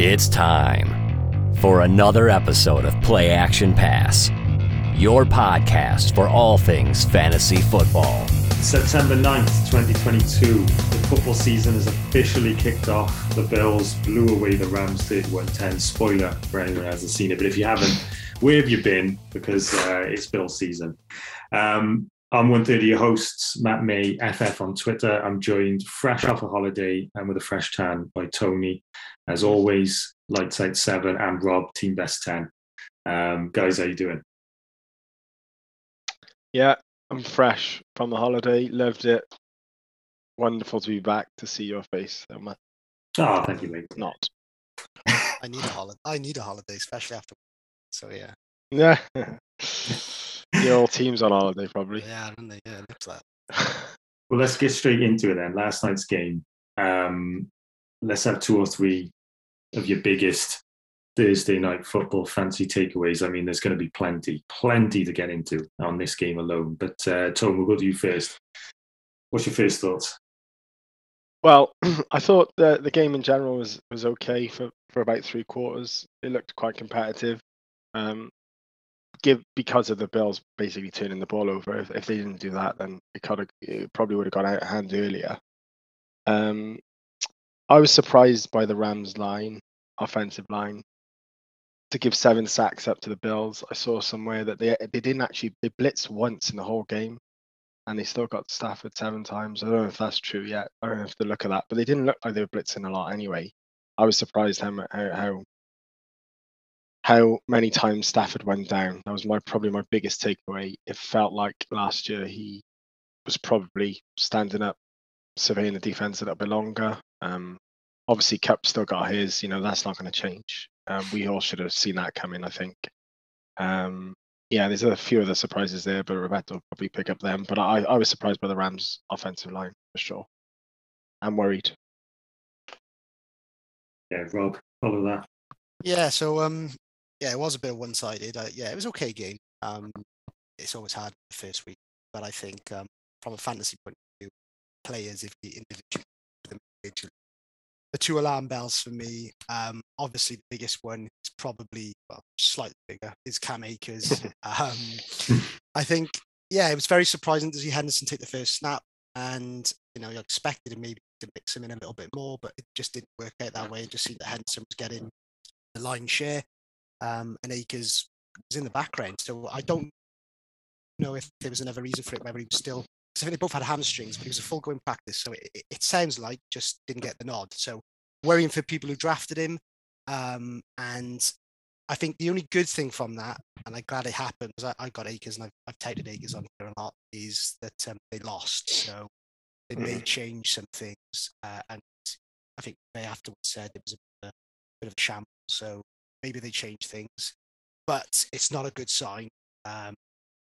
It's time for another episode of Play Action Pass, your podcast for all things fantasy football. September 9th, 2022. The football season is officially kicked off. The Bills blew away the Rams 31 10. Spoiler for anyone who hasn't seen it, but if you haven't, where have you been? Because uh, it's Bill season. Um, I'm one third of your hosts, Matt May, FF on Twitter. I'm joined fresh off a holiday and with a fresh tan by Tony. As always, Lightside 7 and Rob, Team Best 10. Um, guys, how you doing? Yeah, I'm fresh from the holiday. Loved it. Wonderful to be back to see your face, though, Matt. Oh, thank you, mate. Not. I need a holiday. I need a holiday, especially after. So yeah. Yeah. Your whole team's on holiday, probably. Yeah, and they yeah, looks like. Well, let's get straight into it then. Last night's game. Um, let's have two or three of your biggest Thursday night football fancy takeaways. I mean, there's going to be plenty, plenty to get into on this game alone. But uh, Tom, we'll go to you first. What's your first thoughts? Well, I thought the the game in general was was okay for for about three quarters. It looked quite competitive. Um, give because of the Bills basically turning the ball over. If, if they didn't do that, then it probably would have gone out of hand earlier. Um, I was surprised by the Rams line, offensive line, to give seven sacks up to the Bills. I saw somewhere that they they didn't actually they blitzed once in the whole game, and they still got Stafford seven times. I don't know if that's true yet. I don't have to look at that, but they didn't look like they were blitzing a lot anyway. I was surprised how how how, how many times Stafford went down. That was my probably my biggest takeaway. It felt like last year he was probably standing up, surveying the defense a little bit longer. Um, obviously, Kupp still got his. You know that's not going to change. Um, we all should have seen that coming. I think. Um, yeah, there's a few other surprises there, but Roberto will probably pick up them. But I, I was surprised by the Rams' offensive line for sure. I'm worried. Yeah, Rob, follow that. Yeah, so um, yeah, it was a bit one-sided. Uh, yeah, it was okay game. Um, it's always hard the first week, but I think um, from a fantasy point of view, players if the individual, individually, the two alarm bells for me. Um, obviously the biggest one is probably well, slightly bigger is Cam Akers. um, I think yeah, it was very surprising to see Henderson take the first snap, and you know, you expected him maybe to mix him in a little bit more, but it just didn't work out that way. It just seemed that Henderson was getting the line share, um, and Akers was in the background. So I don't know if there was another reason for it, whether he was still. I think they both had hamstrings, but he was a full going practice, so it, it, sounds like just didn't get the nod. So worrying for people who drafted him, um, and I think the only good thing from that, and I'm glad it happened, because I, I got Akers and I've, I've touted Akers on here a lot, is that um, they lost. So they may change some things. Uh, and I think they afterwards said it was a bit, of a bit of a shambles. So maybe they change things, but it's not a good sign um,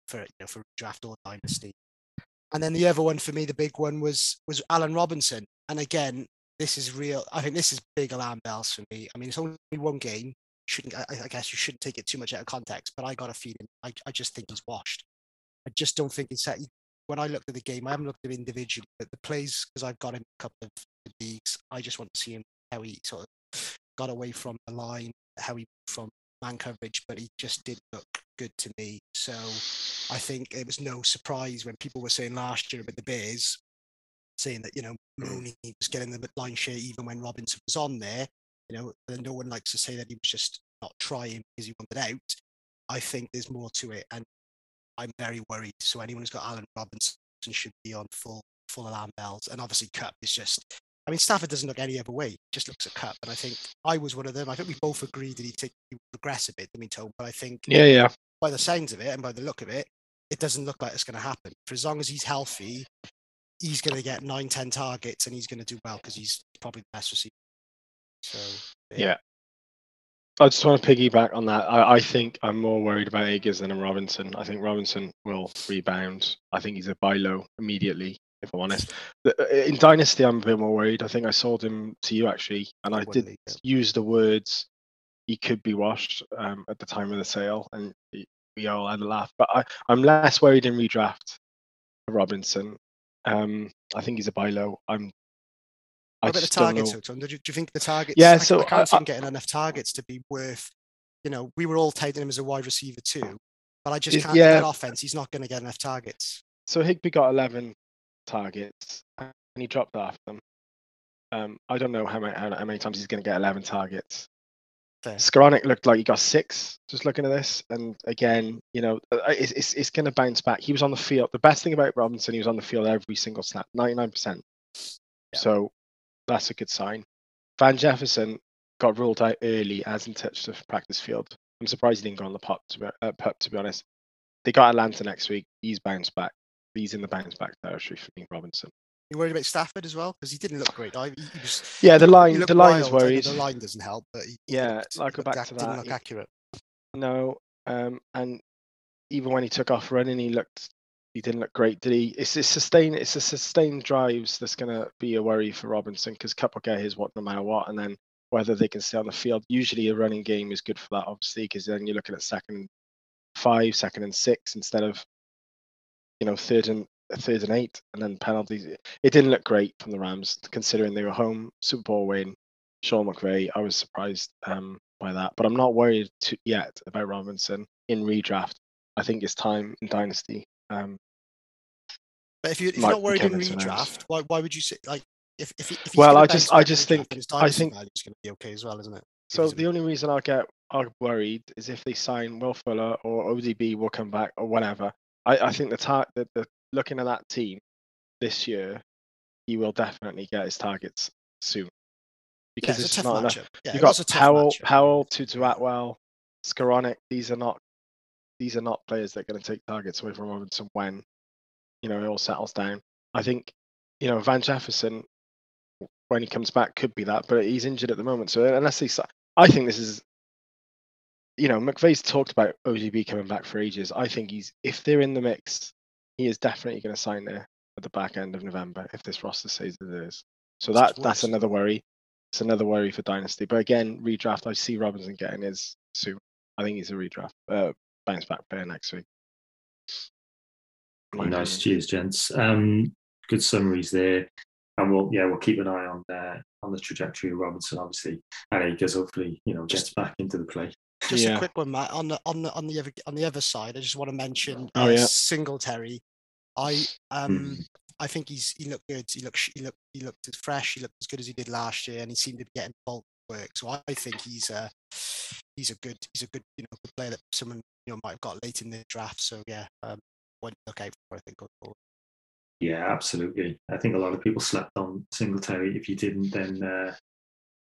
for you know for draft or dynasty. And then the other one for me, the big one was was Allen Robinson. And again, this is real. I think this is big alarm bells for me. I mean, it's only one game. Shouldn't I, I guess you shouldn't take it too much out of context, but I got a feeling. I, I just think he's washed. I just don't think he's set. When I looked at the game, I haven't looked at him individually, but the plays because I've got him a couple of leagues. I just want to see him how he sort of got away from the line, how he from man coverage, but he just didn't look good to me. So I think it was no surprise when people were saying last year about the Bears, saying that you know Mooney was getting the line share even when Robinson was on there. You know, no one likes to say that he was just not trying because he wanted out. I think there's more to it, and I'm very worried. So anyone who's got Allen Robinson should be on full full alarm bells. And obviously, Kupp is just. I mean, Stafford doesn't look any other way. He just looks a Kupp, and I think I was one of them. I think we both agreed that he take he would regress a bit. I mean, Tom, but I think Yeah, yeah. by the sounds of it and by the look of it, it doesn't look like it's going to happen. For as long as he's healthy, he's going to get nine, ten targets, and he's going to do well because he's probably the best receiver. So Yeah. I just want to piggyback on that. I, I think I'm more worried about Akers than Robinson. I think Robinson will rebound. I think he's a buy low immediately, if I'm honest. In Dynasty, I'm a bit more worried. I think I sold him to you actually, and I did yeah. use the words he could be washed um, at the time of the sale, and we- all had a laugh. But I, I'm less worried in redraft Robinson. Um, I think he's a buy low. I'm What about the targets? Do you, do you think the targets? Yeah, I, so I can't see I- him getting enough targets to be worth. You know, we were all touting him as a wide receiver too, but I just can't. yeah. That offense, he's not going to get enough targets. So Higbee got 11 targets and he dropped half them. Um, I don't know how many, how, many times he's going to get 11 targets. Fair. Skowronek looked like he got six just looking at this. And again, you know, uh, it's, it's, it's going to bounce back. He was on the field. The best thing about Robinson, he was on the field every single snap, 99%. Yeah. So that's a good sign. Van Jefferson got ruled out early, hasn't touched the practice field. I'm surprised he didn't go on the pop, to be, uh, pup, to be honest. They got Atlanta next week. He's bounced back. He's in the bounce back territory for me, Robinson. You worried about Stafford as well because he didn't look great. I, he, he was, Yeah, the line, the line is worried. The line doesn't help, but he, he Yeah, looked, I'll go back ac- to Didn't that. look He- accurate. No, um, and even when he took off running, he looked he didn't look great, did he? It's a sustained it's a sustained drives that's going to be a worry for Robinson because Kupp will get his what no matter what, and then whether they can stay on the field. Usually, a running game is good for that, obviously, because then you're looking at second and five, second and six instead of you know third and third and eight, and then penalties. It didn't look great from the Rams considering they were home, Super Bowl win. Sean McVay, I was surprised um, by that, but I'm not worried to, yet about Robinson in redraft. I think it's time in Dynasty. Um, But if, you, if you're not worried in redraft, why, why would you say like if if, if Well, I just- I just think- I think- is going to be okay as well, isn't it? so the only reason I'll get I'll worried is if they sign Will Fuller or ODB will come back or whatever. I, I think the tar- the, the looking at that team this year, he will definitely get his targets soon Yeah, because it's a it's tough not enough. Yeah, You've got Powell, matchup. Powell, Tutu Atwell, Skowronek. These are not these are not players that are going to take targets away from Robinson when you know it all settles down. I think you know Van Jefferson when he comes back could be that, but he's injured at the moment. So unless he, I think this is you know McVay's talked about OGB coming back for ages. I think he's if they're in the mix, he is definitely going to sign there at the back end of November if this roster stays as it is. So that that's another worry. It's another worry for Dynasty. But again, redraft, I see Robinson getting his soon. I think he's a redraft, uh, bounce back player next week. My Nice, opinion. cheers, gents. Um, good summaries there, and we'll yeah we'll keep an eye on uh, on the trajectory of Robinson, obviously, and Akers hopefully you know gets back into the play. Just Yeah. a quick one, Matt. On the on the on the other on the other side, I just want to mention Oh, uh, yeah. Singletary. I um Mhm. I think he's he looked good. He looked he looked he looked as fresh. He looked as good as he did last year, and he seemed to be getting bulk work. So I think he's a he's a good he's a good you know good player that someone you know might have got late in the draft. So yeah, um, one to look out for. I think going forward. Yeah, absolutely. I think a lot of people slept on Singletary. If you didn't, then uh,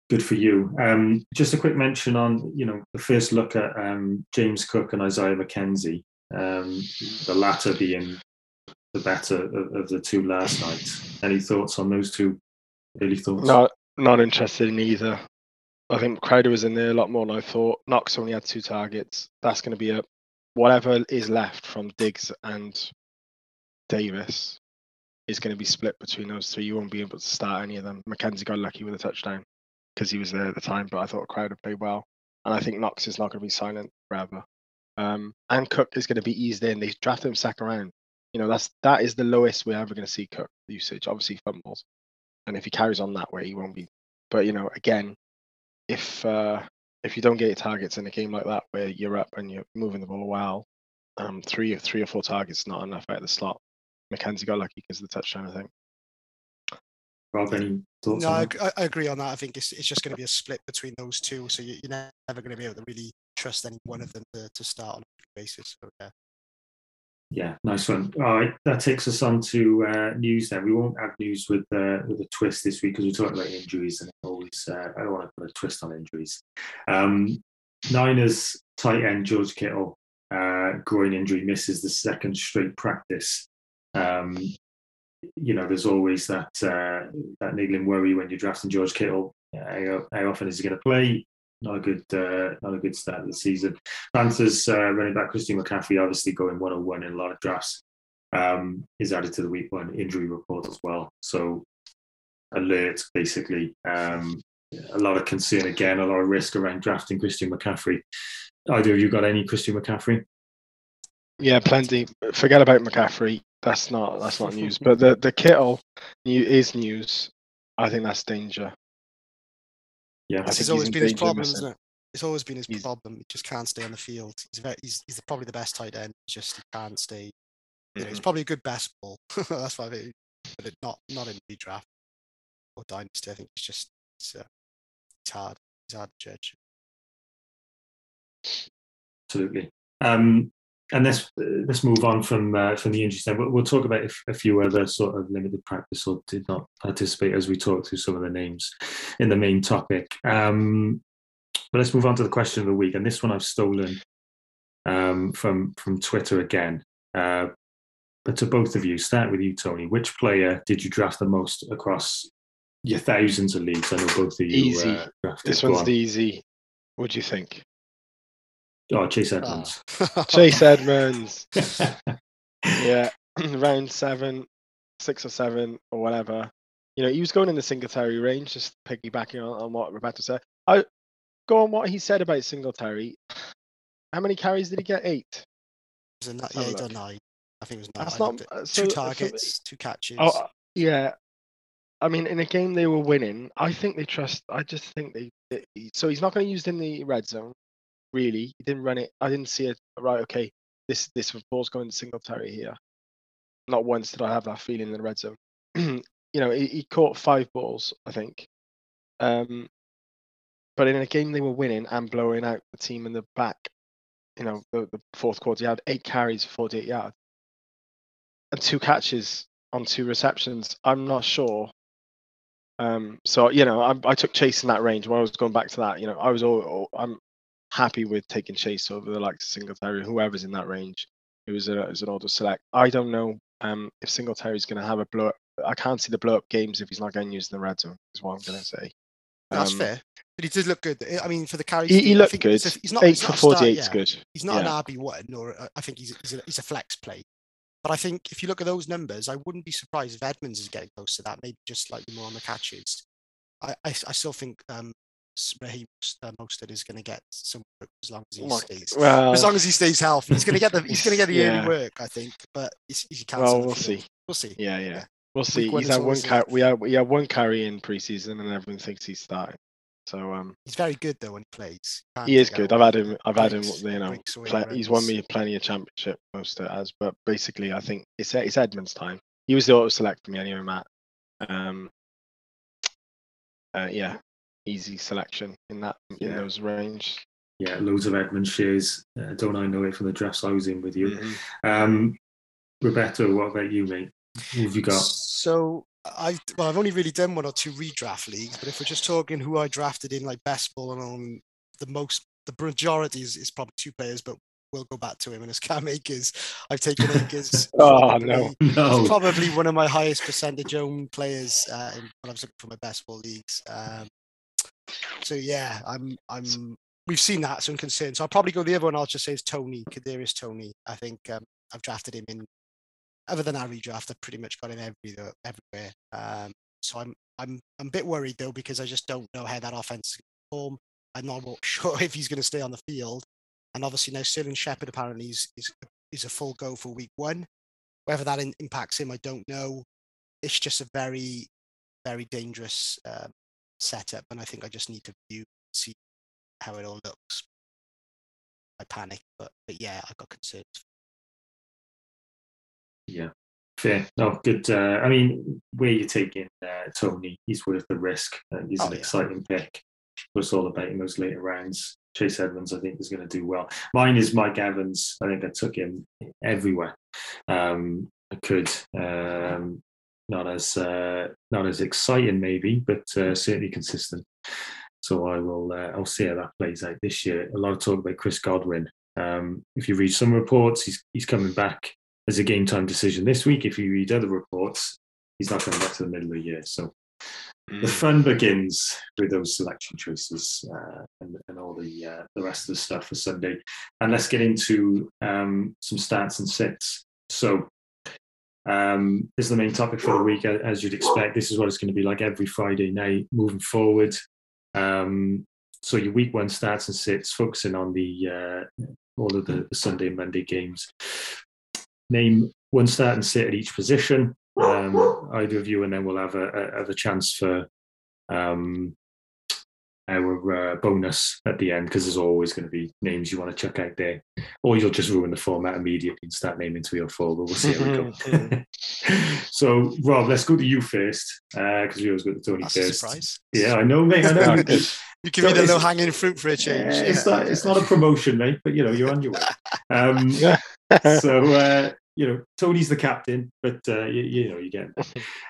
good for you. Um, just a quick mention on you know the first look at um, James Cook and Isaiah McKenzie. Um, the latter being the better of, of the two last night. Any thoughts on those two? Early thoughts? Not not interested in either. I think Crowder was in there a lot more than I thought. Knox only had two targets. That's going to be a whatever is left from Diggs and Davis is going to be split between those three. You won't be able to start any of them. McKenzie got lucky with a touchdown because he was there at the time, but I thought Crowder played well, and I think Knox is not going to be silent forever. Um, and Cook is going to be eased in. They drafted him second round. You know that's that is the lowest we're ever going to see Cook usage. Obviously fumbles, and if he carries on that way, he won't be. But you know, again, if uh, if you don't get your targets in a game like that where you're up and you're moving the ball well, um, three or three or four targets not enough out of the slot. McKenzie got lucky because of the touchdown, I think. Rob, any thoughts? No, I, I agree on that. I think it's it's just going to be a split between those two. So you, you're never going to be able to really trust any one of them to, to start on a basis. So yeah. Yeah, nice one. All right, that takes us on to uh, news. Then we won't have news with uh, with a twist this week because we talked about injuries, and always uh, I don't want to put a twist on injuries. Um, Niners tight end George Kittle uh, groin injury misses the second straight practice. Um, you know, there's always that uh, that niggling worry when you're drafting George Kittle. How, how often is he going to play? Not a good, uh, not a good start of the season. Panthers uh, running back Christian McCaffrey, obviously going 101 in a lot of drafts, um, is added to the week one injury report as well. So alert, basically. Um, a lot of concern again, a lot of risk around drafting Christian McCaffrey. Either of you got any Christian McCaffrey? Yeah, plenty. Forget about McCaffrey. That's not that's not news. But the the Kittle new is news. I think that's danger. Yeah, I This has always been his problem, missing. isn't it? It's always been his He's- problem. He just can't stay on the field. He's very, he's, he's probably the best tight end. He's just he can't stay. You know, he's probably a good best ball. That's why I think, but it, not not in redraft or dynasty. I think it's just it's, uh, it's hard. It's hard to judge. absolutely. Um, and let's let's move on from uh, from the injuries. Then we'll, we'll talk about a few other sort of limited practice or did not participate as we talk through some of the names in the main topic. Um, but let's move on to the question of the week, and this one I've stolen um, from from Twitter again. Uh, but to both of you, start with you, Tony. Which player did you draft the most across your thousands of leagues? I know both of you Easy. Uh, drafted. This one's on. the easy. What do you think? Oh Chase Edmonds. Ah. Chase Edmonds. yeah, round seven, six or seven or whatever. You know, he was going in the Singletary range, just piggybacking on, on what Roberto said. I go on what he said about Singletary. How many carries did he get? Eight. It was a ni- yeah, have a he done nine. I think it was nine. That's not looked at- uh, two so- so- targets, two catches. Oh, yeah. I mean, in a game they were winning, I think they trust. I just think they. they- so he's not going to use it in the red zone. Really, he didn't run it. I didn't see it. Right, okay. This this ball's going to Singletary here. Not once did I have that feeling in the red zone. you know, he, he caught five balls, I think. Um, but in a game they were winning and blowing out the team in the back, you know, the, the fourth quarter, he had eight carries for 48 yards and two catches on two receptions. I'm not sure. Um, so you know, I, I took Chase in that range. When I was going back to that, you know, I was all, all I'm happy with taking Chase over the likes of Singletary, whoever's in that range. It was a, it was an auto select. I don't know um, if Singletary's going to have a blow. up. I can't see the blow up games if he's not getting used in the red zone. Is what I'm going to say. That's Um, fair. But he did look good. I mean, for the carries, He, he I looked think good. he's a- He's not, Eight he's for not a star, 48 is yeah. good. He's not Yeah. an RB one, or a- I think he's he's a, he's a flex play. But I think if you look at those numbers, I wouldn't be surprised if Edmonds is getting close to that. Maybe just slightly more on the catches. I I, I still think um, Uh, Mostert is going to get some work as long as he Well, stays. Well, as long as he stays healthy, he's going to get the he's going to get the Yeah. early work, I think. But he's, he can't. well, we'll see. We'll see. Yeah, yeah. Yeah. We'll see. He's had one car- we had we had one carry in preseason, and everyone thinks he's starting. So um, He's very good though when he plays. He is good. I've had him. I've had him. You know, breaks away pla he's won me plenty of championship most of it as. But basically, I think it's it's Edmonds' time. He was the auto select for me anyway, Matt. Um, uh, yeah, easy selection in that in those range. yeah, loads of Edmonds shares. Uh, don't I know it from the drafts I was in with you? Mhm. Um, Roberto, what about you, mate? Who have you got? So I've well, I've only really done one or two redraft leagues, but if we're just talking who I drafted in like best ball and on the most, the majority is, is probably two players, but we'll go back to him. And as Cam Akers, I've taken Akers. Oh, probably- no. No. He's probably one of my highest percentage owned players uh, in, when I was looking for my best ball leagues. Um, so yeah, I'm I'm we've seen that, so I'm concerned. So I'll probably go the other one. I'll just say is Toney Kadarius Toney. I think um, I've drafted him in. Other than our redraft, I've pretty much got him every, everywhere. Um, so I'm I'm I'm a bit worried though because I just don't know how that offense is going to perform. I'm not sure if he's going to stay on the field. And obviously now Sterling Shepard apparently is, is is a full go for week one. Whether that in, impacts him, I don't know. It's just a very, very dangerous um, setup, and I think I just need to view see how it all looks. I panic, but but yeah, I got concerns. Yeah, fair. No, good. Uh, I mean, where you're taking uh, Toney, he's worth the risk. Uh, he's Oh, an yeah. exciting pick. It's all about in those later rounds. Chase Edmonds, I think, is going to do well. Mine is Mike Evans. I think I took him everywhere. Um, I could. Um, not as uh, not as exciting, maybe, but uh, certainly consistent. So I will. Uh, I'll see how that plays out this year. A lot of talk about Chris Godwin. Um, if you read some reports, he's he's coming back as a game time decision this week. If you read other reports, he's not coming back to the middle of the year. So Mm. the fun begins with those selection choices uh, and, and all the uh, the rest of the stuff for Sunday. And let's get into um, some stats and sits. So um, this is the main topic for the week, as you'd expect. This is what it's going to be like every Friday night moving forward. Um, so your week one starts and sits, focusing on the uh, all of the, the Sunday and Monday games. Name one start and sit at each position. um, either of you, and then we'll have a, a, a chance for um, our uh, bonus at the end because there's always going to be names you want to chuck out there, or you'll just ruin the format immediately and start naming three or four. But we'll see how we go. so, Rob, let's go to you first because we always go to Tony That's first. a. Yeah, I know, mate. I know. You give me the It's- low hanging fruit for a change. Yeah, it's not it's not a promotion, mate, but you know you're on your way. Um, so uh, you know Tony's the captain, but uh, you, you know you get.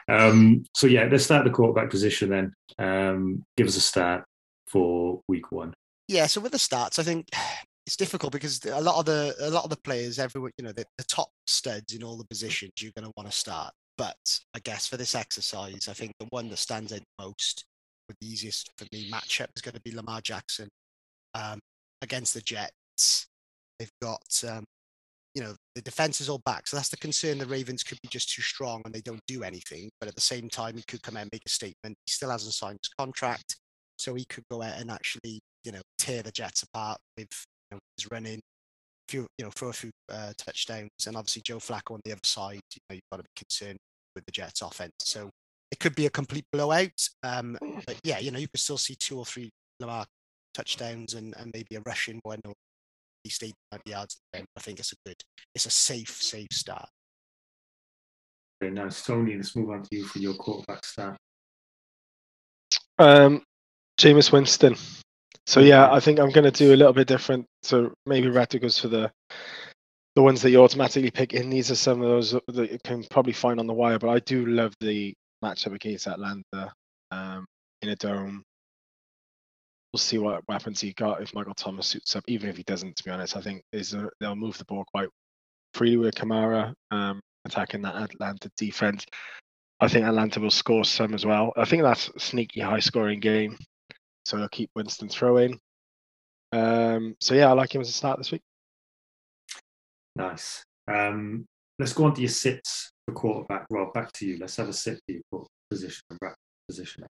Um, so yeah, let's start the quarterback position then. Um, give us a start for week one. Yeah, so with the stats, I think it's difficult because a lot of the a lot of the players, everyone, you know, the, the top studs in all the positions, you're going to want to start. But I guess for this exercise, I think the one that stands out most, with the easiest for me matchup, is going to be Lamar Jackson um, against the Jets. They've got, um, you know, the defense is all back, so that's the concern. The Ravens could be just too strong and they don't do anything. But at the same time, he could come out and make a statement. He still hasn't signed his contract. So he could go out and actually, you know, tear the Jets apart with you know, his running, few, you know, throw a few uh, touchdowns, and obviously Joe Flacco on the other side. You know, you've got to be concerned with the Jets' offense. So it could be a complete blowout. Um, but yeah, you know, you could still see two or three Lamar touchdowns and, and maybe a rushing one or at least eight yards. Then I think it's a good, it's a safe, safe start. Okay, nice, Tony. Let's move on to you for your quarterback start. Um, Jameis Winston. So yeah, I think I'm going to do a little bit different. So maybe goes for the the ones that you automatically pick in. These are some of those that you can probably find on the wire. But I do love the matchup against Atlanta um, in a dome. We'll see what weapons he got if Michael Thomas suits up. Even if he doesn't, to be honest, I think is they'll move the ball quite freely with Kamara um, attacking that Atlanta defense. I think Atlanta will score some as well. I think that's a sneaky high scoring game. So I'll keep Winston throwing. Um, so yeah, I like him as a start this week. Nice. Um, let's go on to your sits for quarterback. Rob, back to you. Let's have a sit for your position and wrap position.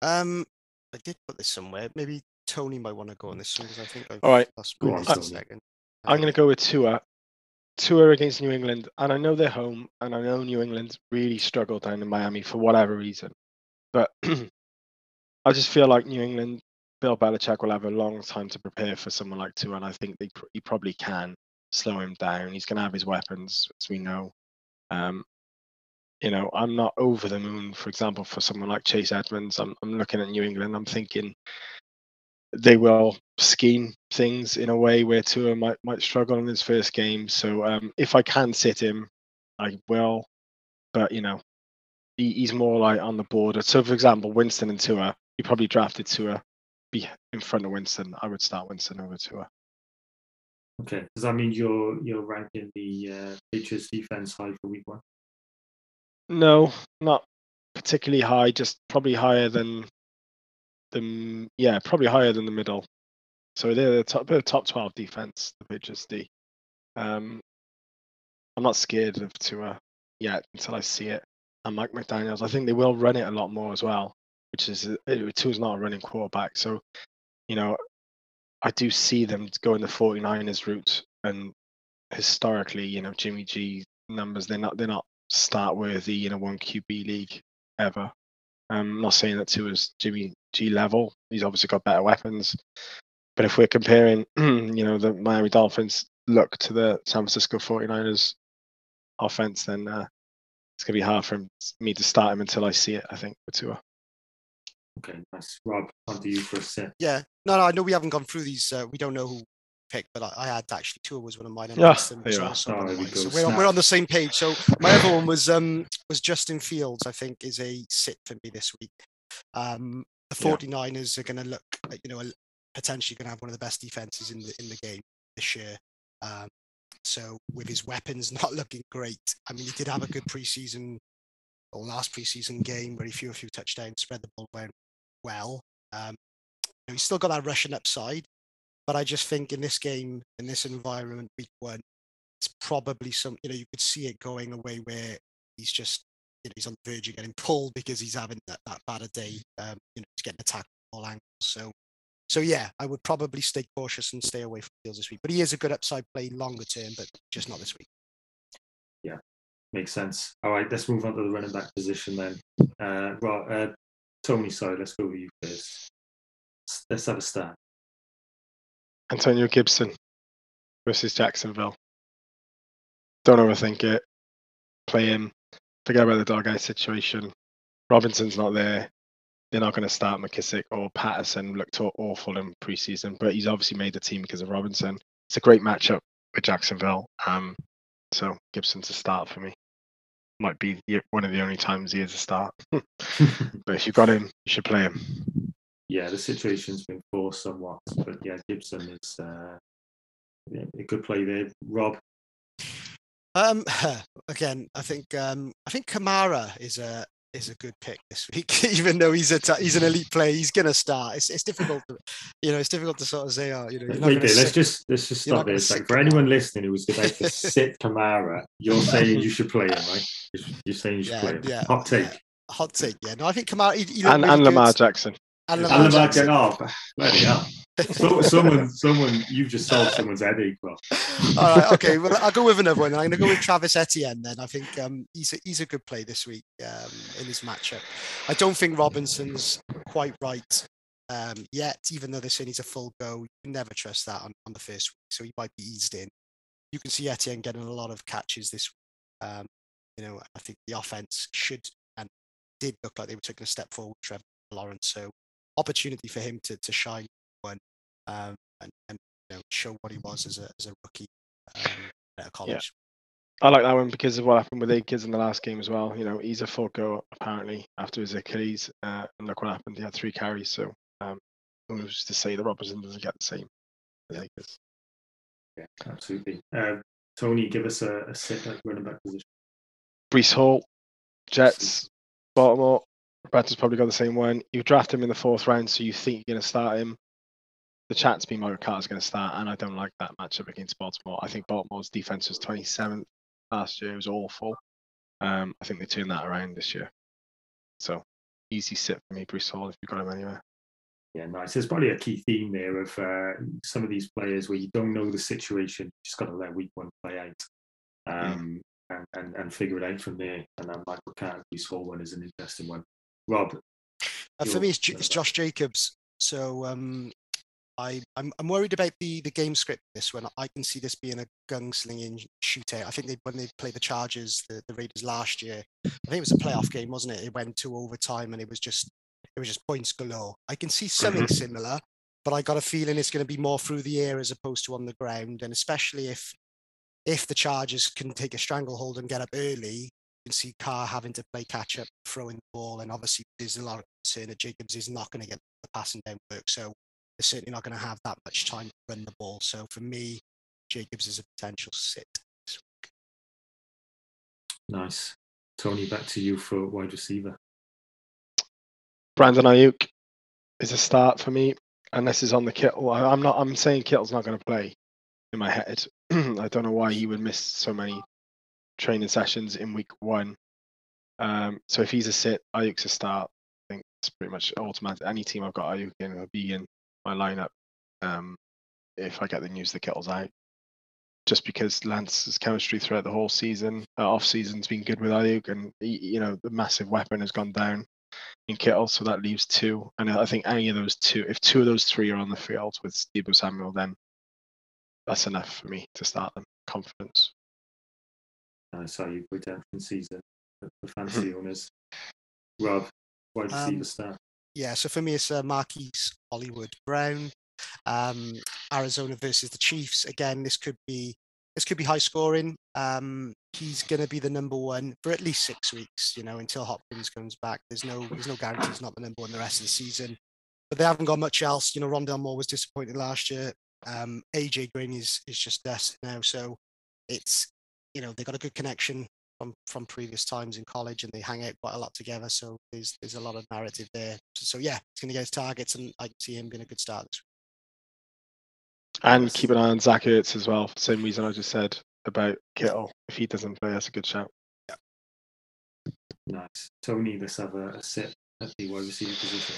Um, I did put this somewhere. Maybe Tony might want to go on this one because I think I've All right. lost Go my on, list a Tony. second. I'm going to go with Tua. Tua against New England, and I know they're home, and I know New England really struggled down in Miami for whatever reason. But I just feel like New England, Bill Belichick will have a long time to prepare for someone like Tua, and I think they he probably can slow him down. He's going to have his weapons, as we know. Um, you know, I'm not over the moon, for example, for someone like Chase Edmonds. I'm, I'm looking at New England. I'm thinking they will scheme things in a way where Tua might might struggle in his first game. So um, if I can sit him, I will. But you know, he, he's more like on the border. So for example, Winston and Tua, you probably drafted Tua be in front of Winston. I would start Winston over Tua. Okay. Does that mean you're you're ranking the uh, Patriots defense high for week one? No, not particularly high. Just probably higher than the yeah, probably higher than the middle. So they're the top, they're the top twelve defense. The Patriots D. Um, I'm not scared of Tua yet until I see it. And Mike McDaniel's, I think they will run it a lot more as well, which is uh, Tua's not a running quarterback. So, you know, I do see them going the 49ers route. And historically, you know, Jimmy G numbers, they're not they're not start worthy in a one QB league ever. I'm not saying that Tua's Jimmy G level. He's obviously got better weapons. But if we're comparing, you know, the Miami Dolphins look to the San Francisco 49ers offense, then uh, it's going to be hard for me to start him until I see it, I think, with Tua. Okay, nice. Rob, on to you for a sit. Yeah, no, no, I know we haven't gone through these. Uh, we don't know who picked, but I, I had actually Tua was one of mine, and Yeah, Winston was there you are. also Oh, one of there we mine. go. So we're on, we're on the same page. So my other one was um was Justin Fields. I think is a sit for me this week. Um, the Yeah. 49ers are going to look, you know, potentially going to have one of the best defenses in the in the game this year. Um, so with his weapons not looking great, I mean, he did have a good preseason or last preseason game where he threw a few touchdowns, spread the ball around well. Um, he's still got that rushing upside, but I just think in this game, in this environment, week one, it's probably some, you know, you could see it going away where he's just, you know, he's on the verge of getting pulled because he's having that, that bad a day. Um, you know, he's getting attacked from all angles. So, so yeah, I would probably stay cautious and stay away from Fields this week. But he is a good upside play longer term, but just not this week. Yeah, makes sense. All right, let's move on to the running back position then. Uh, right, uh, Tony, sorry, let's go with you first. Let's have a start. Antonio Gibson versus Jacksonville. Don't overthink it. Play him. Forget about the dog eye situation. Robinson's not there. They're not going to start McKissic or Patterson. Looked awful in preseason, but he's obviously made the team because of Robinson. It's a great matchup with Jacksonville. Um, so Gibson's a start for me. Might be one of the only times he is a start. but if you've got him, you should play him. Yeah, the situation's been forced somewhat, but yeah, Gibson is uh, yeah, a good play there. Rob. Um, again, I think um, I think Kamara is a is a good pick this week, even though he's a t- he's an elite player. He's going to start. It's, it's difficult, to, you know, it's difficult to sort of say, oh, you know, Wait there, let's just let's just stop this. Like for anyone listening who was about to sit Kamara, you're saying you should play him, right? You're, saying you should yeah, play him. Yeah, Hot take. Yeah. Hot take. Yeah. No, I think Kamara. He, he and, really and Lamar Jackson. And Lamar, and. Oh, bloody hell. so, someone, someone, you've just solved someone's headache. Well. All right, okay. Well, I'll go with another one. I'm going to go with Travis Etienne. Then I think um, he's a, he's a good play this week um, in his matchup. I don't think Robinson's quite right um, yet, even though they're saying he's a full go. You can never trust that on, on the first week, so he might be eased in. You can see Etienne getting a lot of catches this week. Um, you know, I think the offense should and did look like they were taking a step forward, Trevor Lawrence. So opportunity for him to to shine one um, and, and you know, show what he was as a as a rookie um, at college. Yeah. I like that one because of what happened with Akers in the last game as well. You know, he's a full go apparently after his Achilles, uh, and look what happened. He had three carries, so um, was just to say the Robertson doesn't get the same as Akers. Yeah, absolutely. Uh, Tony, give us a, a sit at running back position. Breece Hall, Jets, Baltimore. Roberto's probably got the same one. You draft him in the fourth round, so you think you're going to start him. The chat's been Mario is going to start, and I don't like that matchup against Baltimore. I think Baltimore's defense was 27th last year. It was awful. Um, I think they turned that around this year. So easy sit for me, Breece Hall, if you've got him anywhere. Yeah, nice. There's probably a key theme there of uh, some of these players where you don't know the situation. You just got to let week one play out. Um, mm. and, and, and figure it out from there. And then Michael Breece Hall one is an interesting one. Rob? Uh, for me, it's, it's, Josh Jacobs. So um, I, I'm, I'm worried about the, the game script this one. I can see this being a gunslinging shootout. I think they, when they played the Chargers, the, the Raiders last year, I think it was a playoff game, wasn't it? It went to overtime and it was just it was just points galore. I can see something mm-hmm. similar, but I got a feeling it's going to be more through the air as opposed to on the ground. And especially if if the Chargers can take a stranglehold and get up early, can see Carr having to play catch up, throwing the ball, and obviously there's a lot of concern that Jacobs is not going to get the passing down work. So they're certainly not going to have that much time to run the ball. So for me, Jacobs is a potential sit. Nice. Tony, back to you for wide receiver. Brandon Aiyuk is a start for me, and this is on the Kittle. I'm not. I'm saying Kittle's not going to play in my head. I don't know why he would miss so many training sessions in week one. Um, so if he's a sit, Aiyuk's a start. I think it's pretty much automatic. Any team I've got Aiyuk in will be in my lineup. Um, if I get the news the Kittle's out, just because Lance's chemistry throughout the whole season, uh, off season's been good with Aiyuk, and he, you know the massive weapon has gone down in Kittle, so that leaves two. And I think any of those two, if two of those three are on the field with Deebo Samuel, then that's enough for me to start them. Confidence uh, so redemption season for fantasy owners. Rob, why do you um, see the start? Yeah, so for me, it's uh, Marquise Hollywood Brown, um, Arizona versus the Chiefs. Again, this could be this could be high scoring. Um, he's going to be the number one for at least six weeks. You know, until Hopkins comes back. There's no there's no guarantee he's not the number one the rest of the season. But they haven't got much else. You know, Rondale Moore was disappointed last year. Um, AJ Green is is just dust now. So it's you know, they got a good connection from from previous times in college, and they hang out quite a lot together. So there's there's a lot of narrative there. So, so yeah, he's going to get his targets, and I can see him being a good start. And keep an eye on Zach Ertz as well. Same reason I just said about Kittle. If he doesn't play, that's a good shout. Yeah. Nice. Tony, let's have a, a sit at the wide receiver position.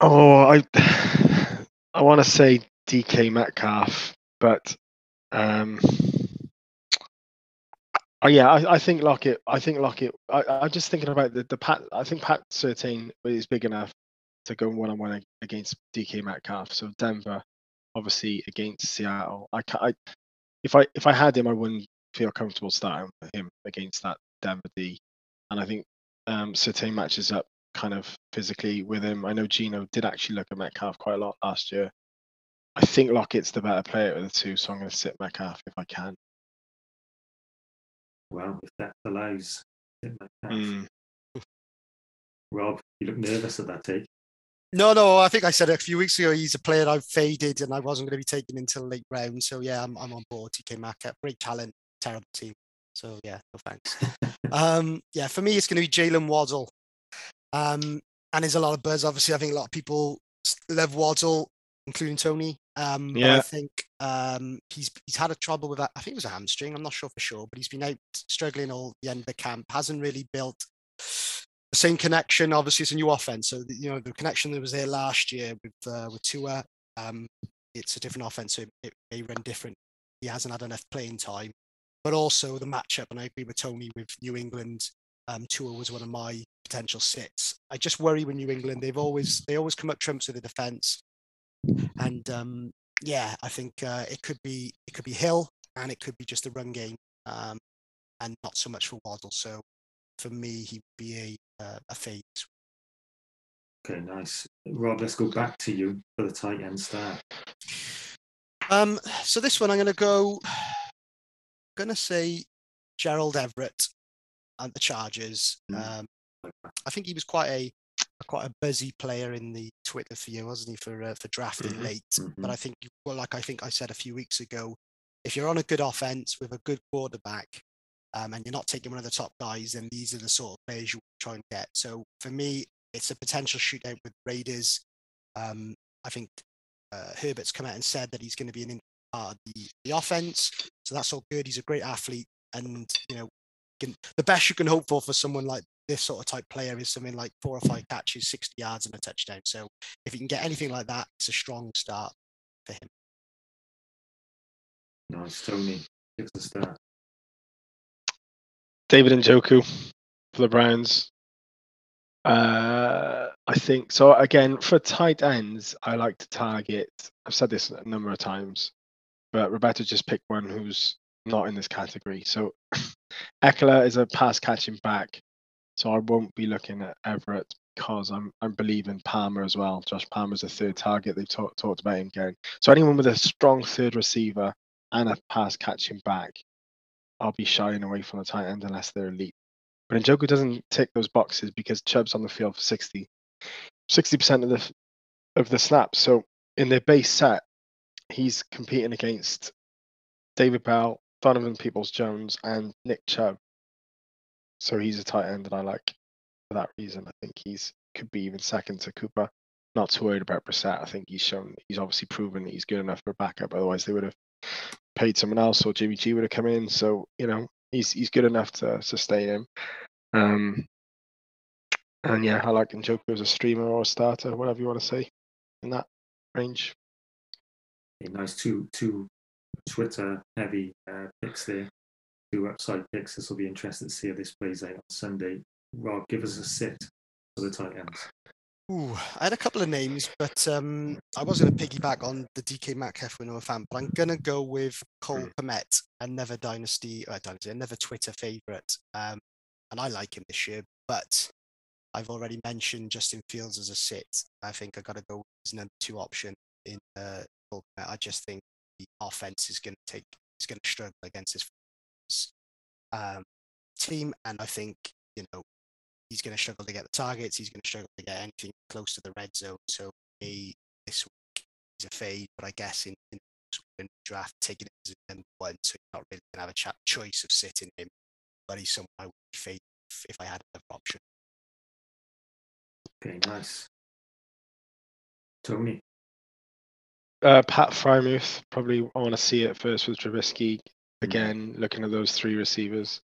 Oh, I I want to say DK Metcalf, but um, Oh yeah, I, I think Lockett. I think Lockett. I, I'm just thinking about the the Pat. I think Pat Surtain is big enough to go one on one against DK Metcalf. So Denver, obviously against Seattle. I, I if I if I had him, I wouldn't feel comfortable starting him against that Denver D. And I think um, Surtain matches up kind of physically with him. I know Geno did actually look at Metcalf quite a lot last year. I think Lockett's the better player of the two, so I'm going to sit Metcalf if I can. Well, if that allows, Mm. Rob, you look nervous at that take. No, no, I think I said a few weeks ago he's a player I've faded and I wasn't going to be taken until late round. So yeah, I'm, I'm on board. DK Metcalf, great talent, terrible team. So yeah, no thanks. um, yeah, for me it's going to be Jaylen Waddle. Um, and there's a lot of buzz. Obviously, I think a lot of people love Waddle, including Tony. Um, but I Yeah. think um, he's he's had a trouble with that. I think it was a hamstring. I'm not sure for sure, but he's been out struggling all the end of the camp. Hasn't really built the same connection. Obviously, it's a new offense, so you know the connection that was there last year with uh, with Tua. Um, it's a different offense, so it, it may run different. He hasn't had enough playing time, but also the matchup. And I agree with Tony with New England. Um, Tua was one of my potential sits. I just worry with New England. They've always they always come up trumps with the defense, and um, yeah, I think uh, it could be it could be Hill and it could be just a run game, um, and not so much for Waddle. So for me, he would be a uh, a fade. Okay, nice. Rob, let's go back to you for the tight end start. Um, so this one I'm going to go. Going to say Gerald Everett and the Chargers. Mm. Um, I think he was quite a quite a busy player in the Twitter for you, wasn't he, for uh, for drafting Mhm, late? mhm. But I think, well, like I think I said a few weeks ago, if you're on a good offense with a good quarterback, um, and you're not taking one of the top guys, then these are the sort of players you try and get. So for me, it's a potential shootout with Raiders. Um, I think uh, Herbert's come out and said that he's going to be an part of the, the offense. So that's all good. He's a great athlete, and you know, can, the best you can hope for for someone like this sort of type player is something like four or five catches, 60 yards, and a touchdown. So if you can get anything like that, it's a strong start for him. Nice, Tony. Give us a start. David Njoku for the Browns. Uh, I think so. Again, for tight ends, I like to target. I've said this a number of times, but Roberto just picked one who's not in this category. So Ekeler is a pass catching back, so I won't be looking at Everett because I'm I'm believing Palmer as well. Josh Palmer's a third target. They've talked talked about him going. So anyone with a strong third receiver and a pass catching back, I'll be shying away from the tight end unless they're elite. But Njoku doesn't tick those boxes because Chubb's on the field for 60 percent of the of the snaps. So in their base set, he's competing against David Bell, Donovan Peoples Jones, and Nick Chubb. So he's a tight end that I like for that reason. I think he's could be even second to Cooper. Not too worried about Brissett. I think he's shown he's obviously proven that he's good enough for a backup. Otherwise, they would have paid someone else or Jimmy G would have come in. So you know he's he's good enough to sustain him. Um, and yeah, I like Njoku as a streamer or a starter, whatever you want to say, in that range. Nice two two Twitter heavy uh, picks there. Two upside picks. This will be interesting to see how this plays out on Sunday. Rob, give us a sit for the tight ends. Ooh, I had a couple of names, but um, I was going to piggyback on the DK Metcalf a fan, but I'm going to go with Cole Kmet, another dynasty, uh, dynasty, another Twitter favorite. Um, and I like him this year, but I've already mentioned Justin Fields as a sit. I think I got to go with his number two option in uh. I just think the offense is going to take, is going to struggle against his um, team, and I think you know he's going to struggle to get the targets. He's going to struggle to get anything close to the red zone. So me, this week he's a fade, but I guess in, in the draft, taking it as a number one, so you're not really going to have a chat choice of sitting him, but he's someone I would fade if, if I had another option. Okay, nice. Tony. Uh, Pat Freiermuth, probably I want to see it first with Trubisky. Again, looking at those three receivers.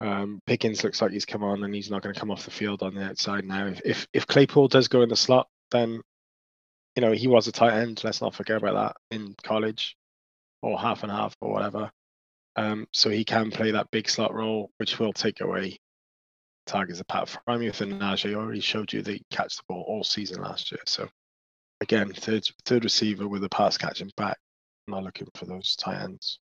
Um, Pickens looks like he's come on and he's not going to come off the field on the outside now. If, if if Claypool does go in the slot, then you know he was a tight end. Let's not forget about that in college, or half and half or whatever. Um, so he can play that big slot role, which will take away targets of Pat Freiermuth and Najee already showed you they catch the ball all season last year. So again, third third receiver with a pass catching back. I'm not looking for those tight ends.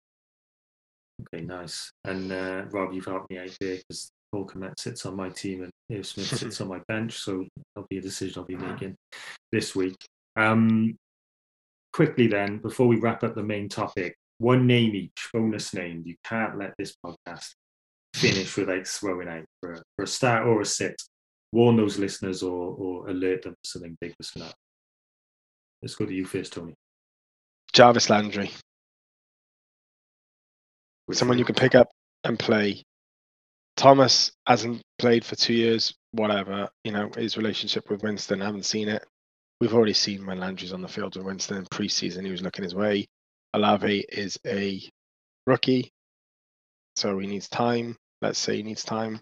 Okay, nice. And uh, Rob, you've helped me out there because Cole Kmet sits on my team and Dave Smith sits on my bench, so that'll be a decision I'll be making this week. Um, quickly then, before we wrap up the main topic, one name each, bonus name. You can't let this podcast finish without throwing out for a, for a start or a sit. Warn those listeners or, or alert them to something big was going Let's go to you first, Tony. Jarvis Landry. Which Someone you can pick up and play. Thomas hasn't played for two years, whatever. You know, his relationship with Winston, haven't seen it. We've already seen when Landry's on the field with Winston in preseason, he was looking his way. Olave is a rookie, so he needs time. Let's say he needs time.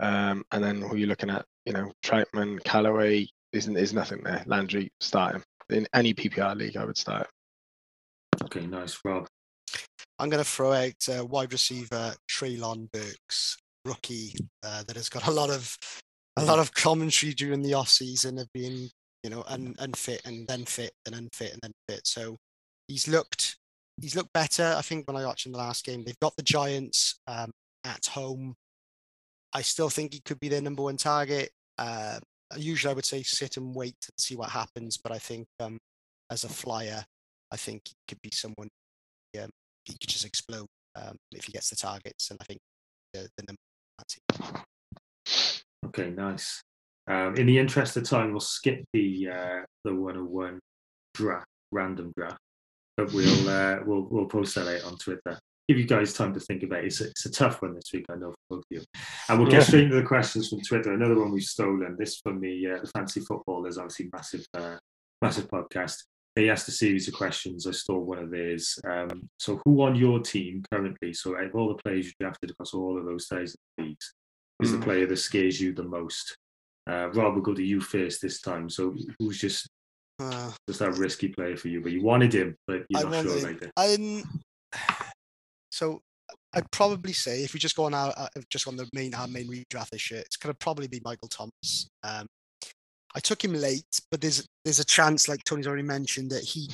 Um, and then who are you looking at? You know, Trautman, Callaway, isn't there's nothing there. Landry, start him. In any PPR league, I would start. Okay, nice, Rob. I'm going to throw out uh, wide receiver Treylon Burks, rookie, uh, that has got a lot of a lot of commentary during the off season of being, you know, un, unfit and then fit and unfit and then fit. So he's looked he's looked better. I think when I watched him the last game, they've got the Giants um, at home. I still think he could be their number one target. Uh, usually, I would say sit and wait and see what happens, but I think um, as a flyer, I think he could be someone um, he could just explode um, if he gets the targets, and I think the, the number. Okay, nice. Um, in the interest of time, we'll skip the uh, the 101 draft, random draft, but we'll uh, we'll we'll post that out on Twitter. Give you guys time to think about it. It's a, it's a tough one this week, I know for both of you. And we'll get Yeah. straight into the questions from Twitter. Another one we've stolen. This from the uh, the Fantasy Footballers, obviously massive uh, massive podcast. They asked a series of questions. I stole one of theirs. Um, so, who on your team currently? So, out of all the players you drafted across all of those thousand leagues, is the Mm. player that scares you the most? Uh, Rob, we'll go to you first this time. So, who's just Uh, just that risky player for you? But you wanted him, but you're I not sure about it. I'm so I'd probably say if we just go on our uh, just on the main our main redraft this year, it's gonna probably be Michael Thomas. Um, I took him late, but there's there's a chance, like Tony's already mentioned, that he,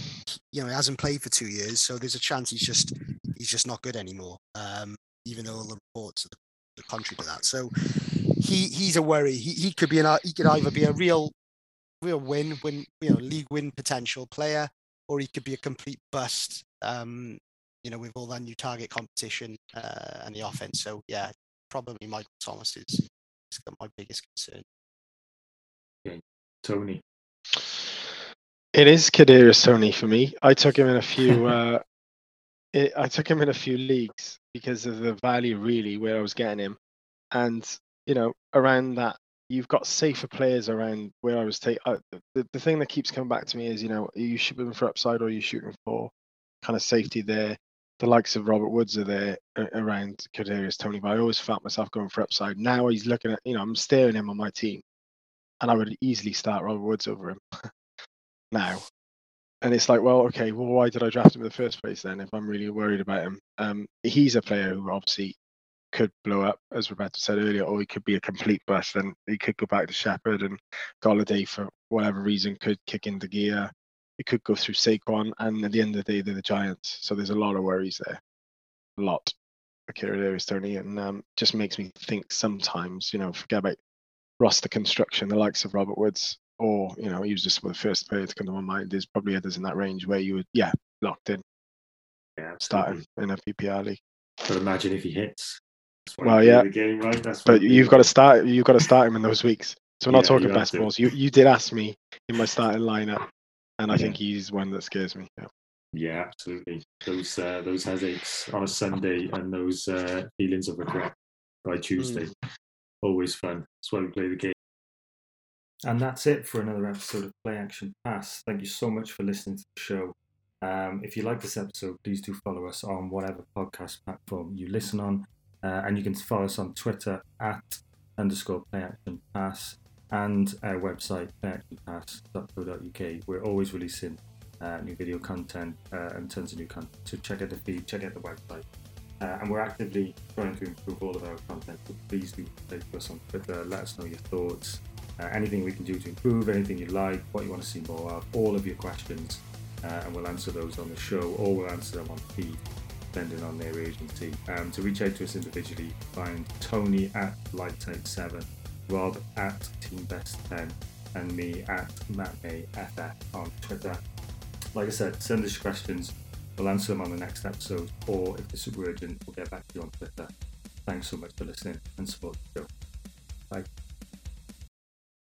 you know, he hasn't played for two years, so there's a chance he's just he's just not good anymore. Um, even though all the reports are the contrary to that, so he he's a worry. He he could be an he could either be a real real win win you know league win potential player, or he could be a complete bust. Um, you know, with all that new target competition uh, and the offense. So yeah, probably Michael Thomas is, is my biggest concern. Tony. It is Kadarius Toney for me. I took him in a few. Uh, it, I took him in a few leagues because of the value, really, where I was getting him, and you know, around that, you've got safer players around where I was taking. Uh, the the thing that keeps coming back to me is, you know, are you shooting for upside or are you shooting for kind of safety there? The likes of Robert Woods are there uh, around Kadarius Toney, but I always felt myself going for upside. Now he's looking at, you know, I'm staring him on my team, and I would easily start Robert Woods over him now. And it's like, well, okay, well, why did I draft him in the first place then? If I'm really worried about him, um, he's a player who obviously could blow up, as Roberto said earlier, or he could be a complete bust, and he could go back to Shepard and Golladay for whatever reason could kick into gear. It could go through Saquon, and at the end of the day, they're the Giants. So there's a lot of worries there, a lot. for Kadarius Toney, and um, just makes me think sometimes, you know, forget about roster construction, the likes of Robert Woods, or you know, he was just the first player to come to my mind. There's probably others in that range where you would, yeah, locked in, Yeah, starting in a PPR league. But imagine if he hits. Well, yeah. The game, right? That's But you've got to start. You've got to start him in those weeks. So we're not Yeah, talking best balls. You you did ask me in my starting lineup, and I Yeah. think he's one that scares me. Yeah. Yeah, absolutely. Those uh, those headaches on a Sunday and those uh, feelings of regret by Tuesday. Always fun. That's why we play the game. And that's it for another episode of Play Action Pass. Thank you so much for listening to the show. Um, if you like this episode, please do follow us on whatever podcast platform you listen on. Uh, and you can follow us on Twitter at underscore Play Action Pass and our website, playactionpass.co.uk. We're always releasing uh, new video content uh, and tons of new content. So check out the feed, check out the website. Uh, and we're actively trying to improve all of our content. So please do take to us on Twitter. Let us know your thoughts. Uh, anything we can do to improve, anything you like, what you want to see more of, all of your questions, uh, and we'll answer those on the show or we'll answer them on feed, depending on their agency. Um, to reach out to us individually, find Tony at Lighttake7, Rob at TeamBest10, and me at Matt May MattMayFF on Twitter. Like I said, send us your questions. We'll answer them on the next episode, or if they're super urgent, we'll get back to you on Twitter. Thanks so much for listening and support the show. Bye.